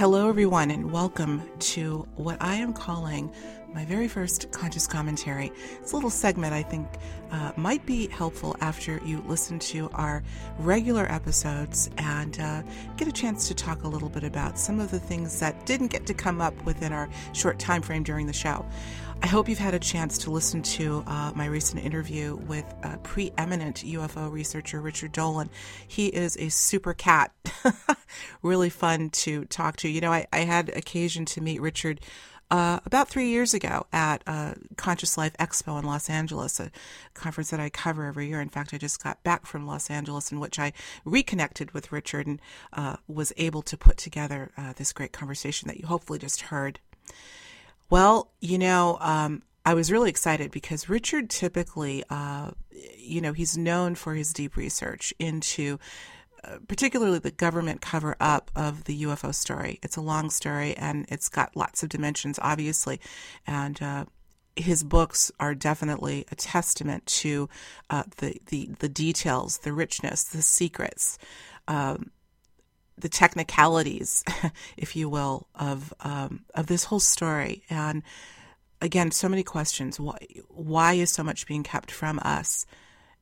Hello, everyone, and welcome to what I am calling my very first conscious commentary. A little segment I think uh, might be helpful after you listen to our regular episodes and uh, get a chance to talk a little bit about some of the things that didn't get to come up within our short time frame during the show. I hope you've had a chance to listen to uh, my recent interview with a preeminent UFO researcher, Richard Dolan. He is a super cat, really fun to talk to. You know, I, I had occasion to meet Richard uh, about three years ago at a Conscious Life Expo in Los Angeles, a conference that I cover every year. In fact, I just got back from Los Angeles, in which I reconnected with Richard and uh, was able to put together uh, this great conversation that you hopefully just heard. Well, you know, um, I was really excited because Richard typically, uh, you know, he's known for his deep research into uh, particularly the government cover up of the UFO story. It's a long story and it's got lots of dimensions, obviously. And, uh, his books are definitely a testament to uh, the, the the details, the richness, the secrets, um, the technicalities, if you will, of um, of this whole story. And again, so many questions. Why why is so much being kept from us?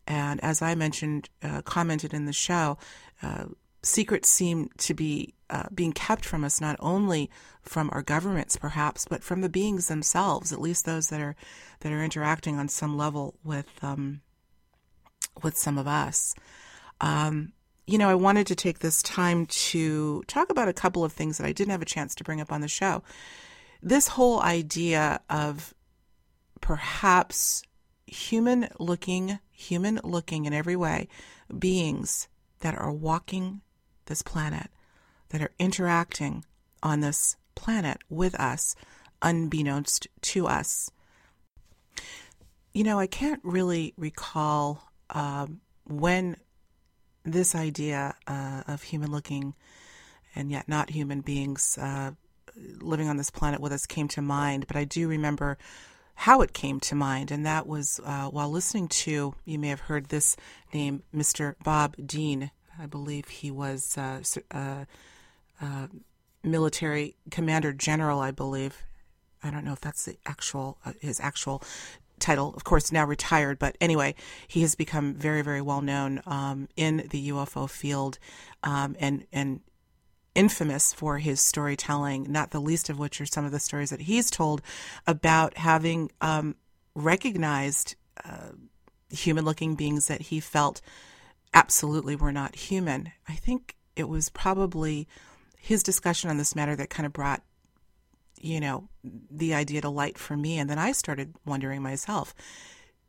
And as I mentioned, uh, commented in the show, uh, secrets seem to be uh, being kept from us not only from our governments, perhaps, but from the beings themselves. At least those that are that are interacting on some level with um, with some of us. Um, you know, I wanted to take this time to talk about a couple of things that I didn't have a chance to bring up on the show. This whole idea of perhaps human looking, human looking in every way, beings that are walking this planet, that are interacting on this planet with us, unbeknownst to us. You know, I can't really recall um, when this idea uh, of human looking and yet not human beings uh, living on this planet with us came to mind, but I do remember how it came to mind, and that was uh, while listening to, you may have heard this name, Mr. Bob Dean. I believe he was uh, uh, uh, military commander general, I believe. I don't know if that's the actual uh, his actual title, of course, now retired, but anyway, he has become very, very well known um, in the UFO field um, and and infamous for his storytelling. Not the least of which are some of the stories that he's told about having um, recognized uh, human-looking beings that he felt absolutely were not human. I think it was probably his discussion on this matter that kind of brought you know, the idea to light for me. And then I started wondering myself,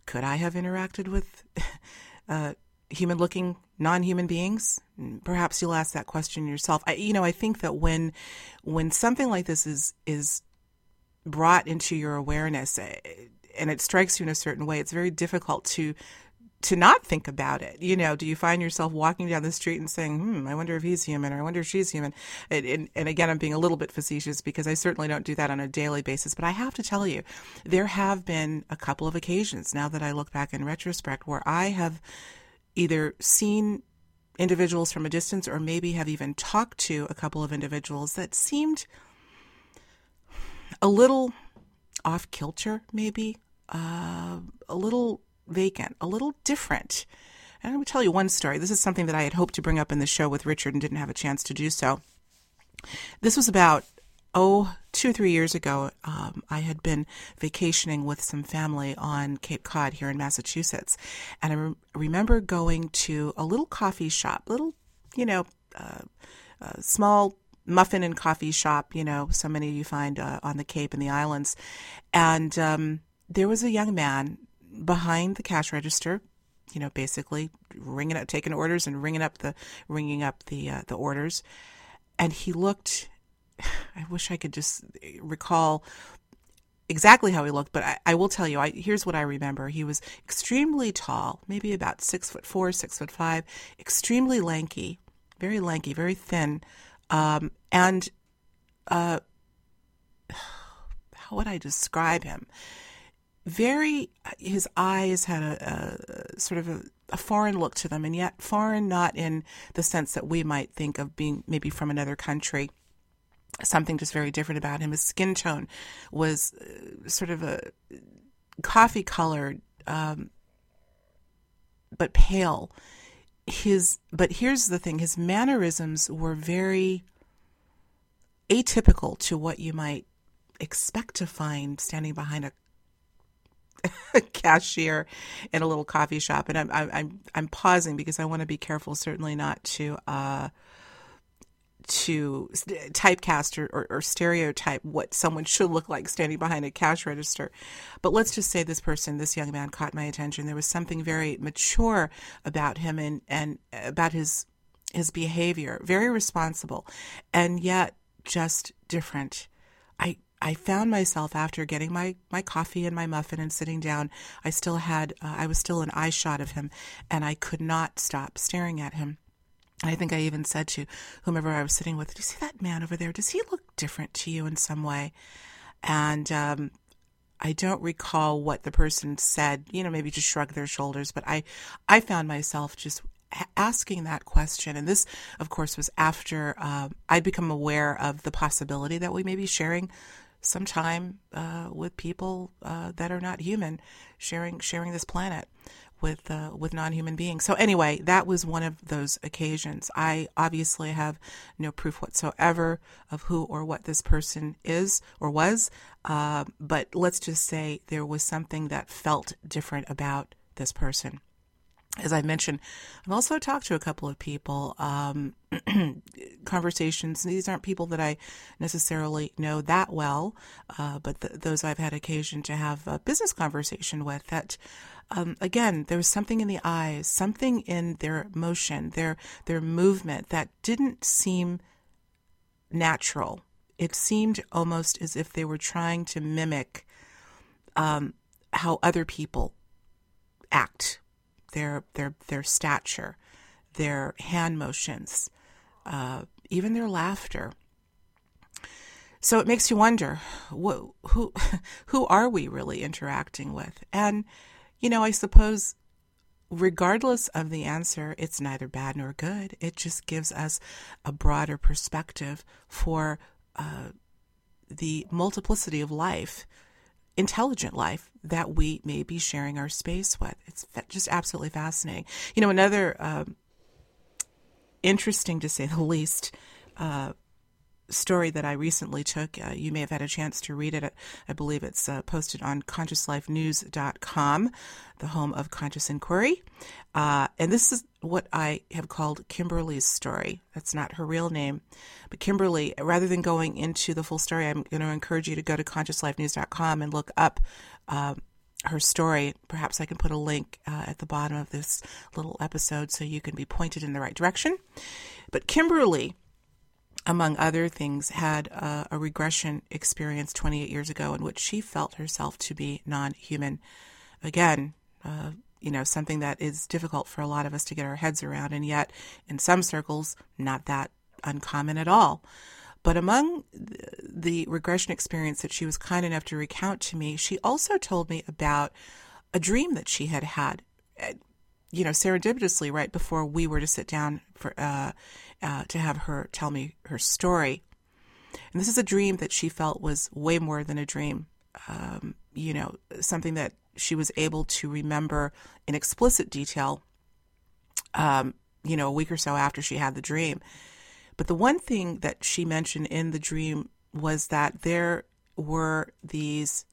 could I have interacted with uh, human looking non human beings? Perhaps you'll ask that question yourself. I, you know, I think that when, when something like this is, is brought into your awareness eh, and it strikes you in a certain way, it's very difficult to to not think about it. You know, do you find yourself walking down the street and saying, hmm, I wonder if he's human or I wonder if she's human? And, and, and, again, I'm being a little bit facetious because I certainly don't do that on a daily basis. But I have to tell you, there have been a couple of occasions now that I look back in retrospect where I have either seen individuals from a distance or maybe have even talked to a couple of individuals that seemed a little off kilter, maybe, uh, a little vacant, a little different. And let me tell you one story. This is something that I had hoped to bring up in the show with Richard and didn't have a chance to do so. This was about, oh, two or three years ago. Um, I had been vacationing with some family on Cape Cod here in Massachusetts. And I re- remember going to a little coffee shop, little, you know, uh, uh, small muffin and coffee shop, you know, so many you find uh, on the Cape and the islands. And um, there was a young man behind the cash register, you know, basically ringing up, taking orders and ringing up the ringing up the uh, the orders, and he looked. I wish I could just recall exactly how he looked, but I, I will tell you. I, here's what I remember: he was extremely tall, maybe about six foot four, six foot five, extremely lanky, very lanky, very thin, um, and uh, how would I describe him? very his eyes had a, a sort of a, a, foreign look to them and yet foreign not in the sense that we might think of being maybe from another country something just very different about him. His skin tone was uh, sort of a coffee colored, um, but pale. His, but here's the thing: his mannerisms were very atypical to what you might expect to find standing behind a cashier in a little coffee shop. And I'm I'm I'm pausing because I want to be careful, certainly not to uh, to typecast or, or, or, stereotype what someone should look like standing behind a cash register. But let's just say this person, this young man, caught my attention. There was something very mature about him and and about his his behavior, very responsible, and yet just different. I I found myself after getting my, my coffee and my muffin and sitting down, I still had, uh, I was still an eye shot of him, and I could not stop staring at him. I think I even said to whomever I was sitting with, Do you see that man over there? Does he look different to you in some way? And um, I don't recall what the person said, you know, maybe just shrugged their shoulders, but I, I found myself just asking that question. And this, of course, was after uh, I'd become aware of the possibility that we may be sharing some time uh, with people uh, that are not human, sharing sharing this planet with uh, with non-human beings. So anyway, that was one of those occasions. I obviously have no proof whatsoever of who or what this person is or was, uh, but let's just say there was something that felt different about this person as I mentioned, I've also talked to a couple of people, um, conversations. These aren't people that I necessarily know that well, uh, but th- those I've had occasion to have a business conversation with that, um, again, there was something in the eyes, something in their motion, their, their movement that didn't seem natural. It seemed almost as if they were trying to mimic um, how other people act their their their stature, their hand motions, uh, even their laughter. So it makes you wonder, who who are we really interacting with? And you know, I suppose regardless of the answer, it's neither bad nor good. It just gives us a broader perspective for uh, the multiplicity of life intelligent life that we may be sharing our space with. It's just absolutely fascinating. You know, another um, interesting, to say the least, uh, story that I recently took. Uh, you may have had a chance to read it. I believe it's uh, posted on consciouslifenews.com, the home of conscious inquiry. Uh, and this is what I have called Kimberly's story. That's not her real name. But Kimberly, rather than going into the full story, I'm going to encourage you to go to consciouslifenews.com and look up um, her story. Perhaps I can put a link uh, at the bottom of this little episode so you can be pointed in the right direction. But Kimberly among other things, had a, a regression experience 28 years ago in which she felt herself to be non human. Again, uh, you know, something that is difficult for a lot of us to get our heads around, and yet in some circles, not that uncommon at all. But among the regression experience that she was kind enough to recount to me, she also told me about a dream that she had had, uh, you know, serendipitously right before we were to sit down for uh, uh, to have her tell me her story. And this is a dream that she felt was way more than a dream. Um, you know, something that she was able to remember in explicit detail, um, you know, a week or so after she had the dream. But the one thing that she mentioned in the dream was that there were these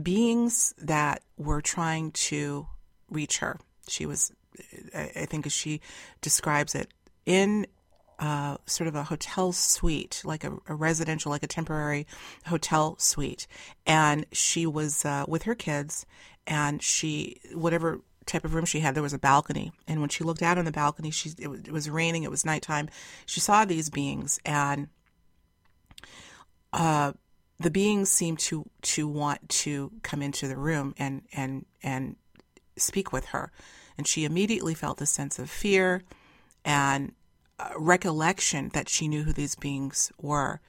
beings that were trying to reach her. She was, I think, as she describes it, in uh, sort of a hotel suite, like a, a, residential, like a temporary hotel suite. And she was uh, with her kids, and she, whatever type of room she had, there was a balcony. And when she looked out on the balcony, she it was, it was raining, it was nighttime. She saw these beings, and uh, the beings seemed to to want to come into the room and and and speak with her. And she immediately felt a sense of fear and uh, recollection that she knew who these beings were.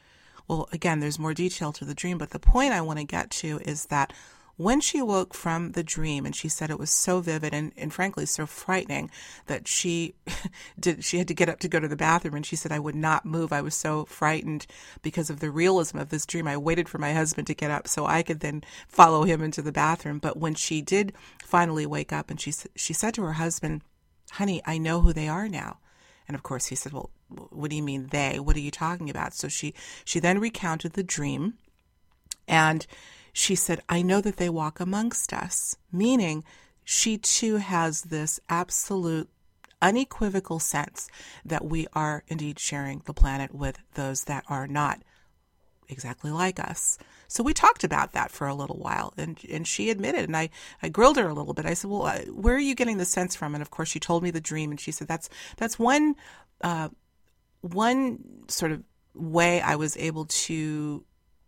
Well, again, there's more detail to the dream, but the point I want to get to is that when she woke from the dream, and she said it was so vivid and, and frankly so frightening that she did she had to get up to go to the bathroom, and she said I would not move. I was so frightened because of the realism of this dream. I waited for my husband to get up so I could then follow him into the bathroom. But when she did finally wake up, and she she said to her husband, "Honey, I know who they are now." And of course, he said, "Well, what do you mean they? What are you talking about?" So she she then recounted the dream, and she said, I know that they walk amongst us, meaning she too has this absolute unequivocal sense that we are indeed sharing the planet with those that are not exactly like us. So we talked about that for a little while, and and she admitted, and I, I grilled her a little bit. I said, "Well, uh, where are you getting the sense from?" And of course, she told me the dream, and she said, "That's that's one uh, one sort of way I was able to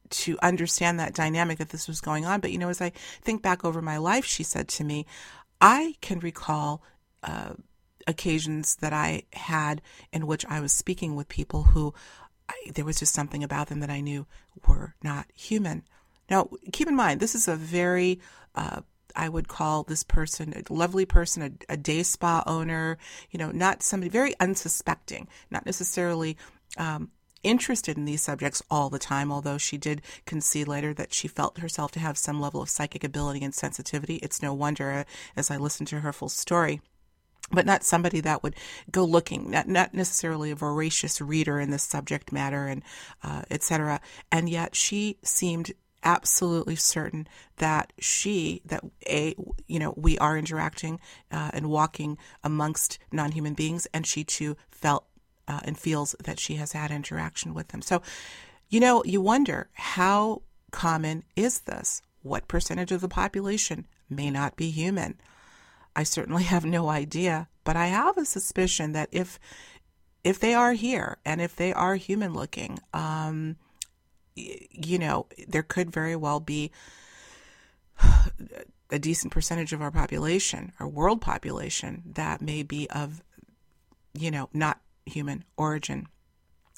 to understand that dynamic that this was going on. But you know, as I think back over my life, she said to me, I can recall uh, occasions that I had in which I was speaking with people who I, there was just something about them that I knew were not human. Now, keep in mind, this is a very uh, I would call this person a lovely person, a, a, day spa owner, you know, not somebody very unsuspecting, not necessarily um, interested in these subjects all the time, although she did concede later that she felt herself to have some level of psychic ability and sensitivity. It's no wonder uh, as I listened to her full story but not somebody that would go looking, not, not necessarily a voracious reader in this subject matter and uh, etc. And yet she seemed absolutely certain that she, that a, you know, we are interacting uh, and walking amongst non-human beings, and she too felt uh, and feels that she has had interaction with them. So, you know, you wonder how common is this? What percentage of the population may not be human? I certainly have no idea, but I have a suspicion that if if they are here and if they are human looking, um, you know, there could very well be a decent percentage of our population, our world population, that may be of, you know, not human origin.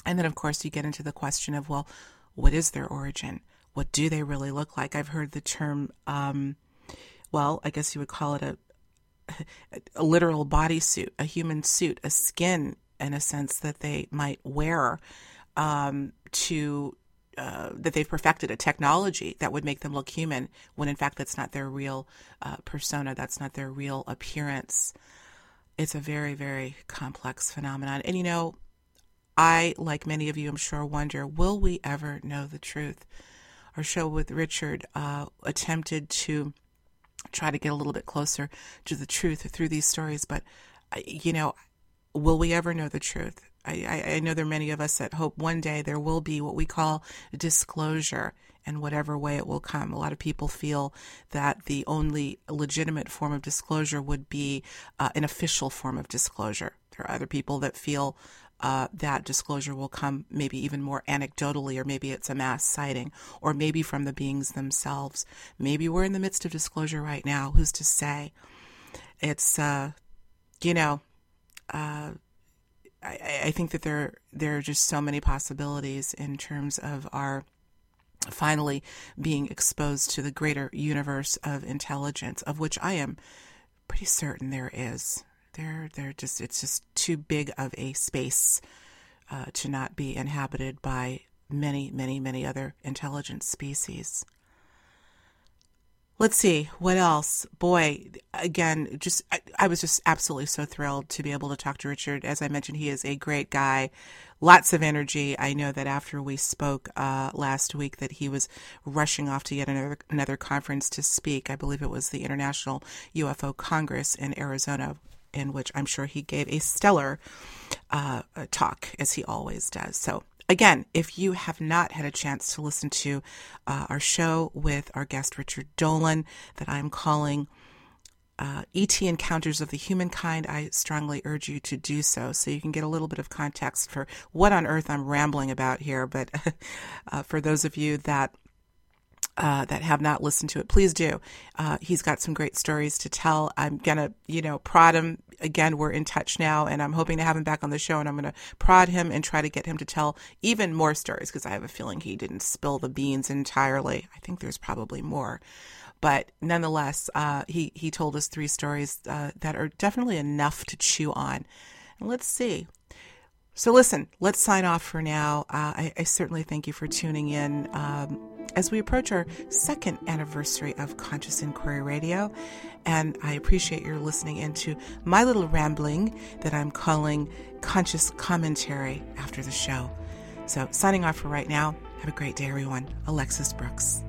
And then, of course, you get into the question of, well, what is their origin? What do they really look like? I've heard the term, um, well, I guess you would call it a, a literal bodysuit, a human suit, a skin, in a sense that they might wear um, to uh, that they've perfected a technology that would make them look human when in fact that's not their real uh, persona that's not their real appearance it's a very, very complex phenomenon. And you know, I, like many of you, I'm sure, wonder will we ever know the truth? Our show with Richard uh, attempted to try to get a little bit closer to the truth through these stories, but, you know, will we ever know the truth? I, I, know there are many of us that hope one day there will be what we call disclosure in whatever way it will come. A lot of people feel that the only legitimate form of disclosure would be uh, an official form of disclosure. There are other people that feel uh, that disclosure will come maybe even more anecdotally, or maybe it's a mass sighting, or maybe from the beings themselves. Maybe we're in the midst of disclosure right now. Who's to say? It's, uh, you know, uh, I, I think that there there are just so many possibilities in terms of our finally being exposed to the greater universe of intelligence, of which I am pretty certain there is. There, there just it's just too big of a space uh, to not be inhabited by many, many, many other intelligent species. Let's see what else. Boy, again, just I, I, was just absolutely so thrilled to be able to talk to Richard. As I mentioned, he is a great guy, lots of energy. I know that after we spoke uh, last week, that he was rushing off to yet another another conference to speak. I believe it was the International UFO Congress in Arizona, in which I'm sure he gave a stellar uh, talk, as he always does. So Again, if you have not had a chance to listen to uh, our show with our guest Richard Dolan, that I'm calling uh, ET Encounters of the Humankind, I strongly urge you to do so so you can get a little bit of context for what on earth I'm rambling about here. But uh, for those of you that uh, that have not listened to it, please do. Uh, he's got some great stories to tell. I'm gonna, you know, prod him again. We're in touch now, and I'm hoping to have him back on the show. And I'm gonna prod him and try to get him to tell even more stories because I have a feeling he didn't spill the beans entirely. I think there's probably more. but nonetheless, uh, he he told us three stories uh, that are definitely enough to chew on. And let's see. So listen, let's sign off for now. Uh, I, I, certainly thank you for tuning in um, as we approach our second anniversary of Conscious Inquiry Radio, and I appreciate your listening into my little rambling that I'm calling Conscious Commentary after the show. So signing off for right now. Have a great day, everyone. Alexis Brooks.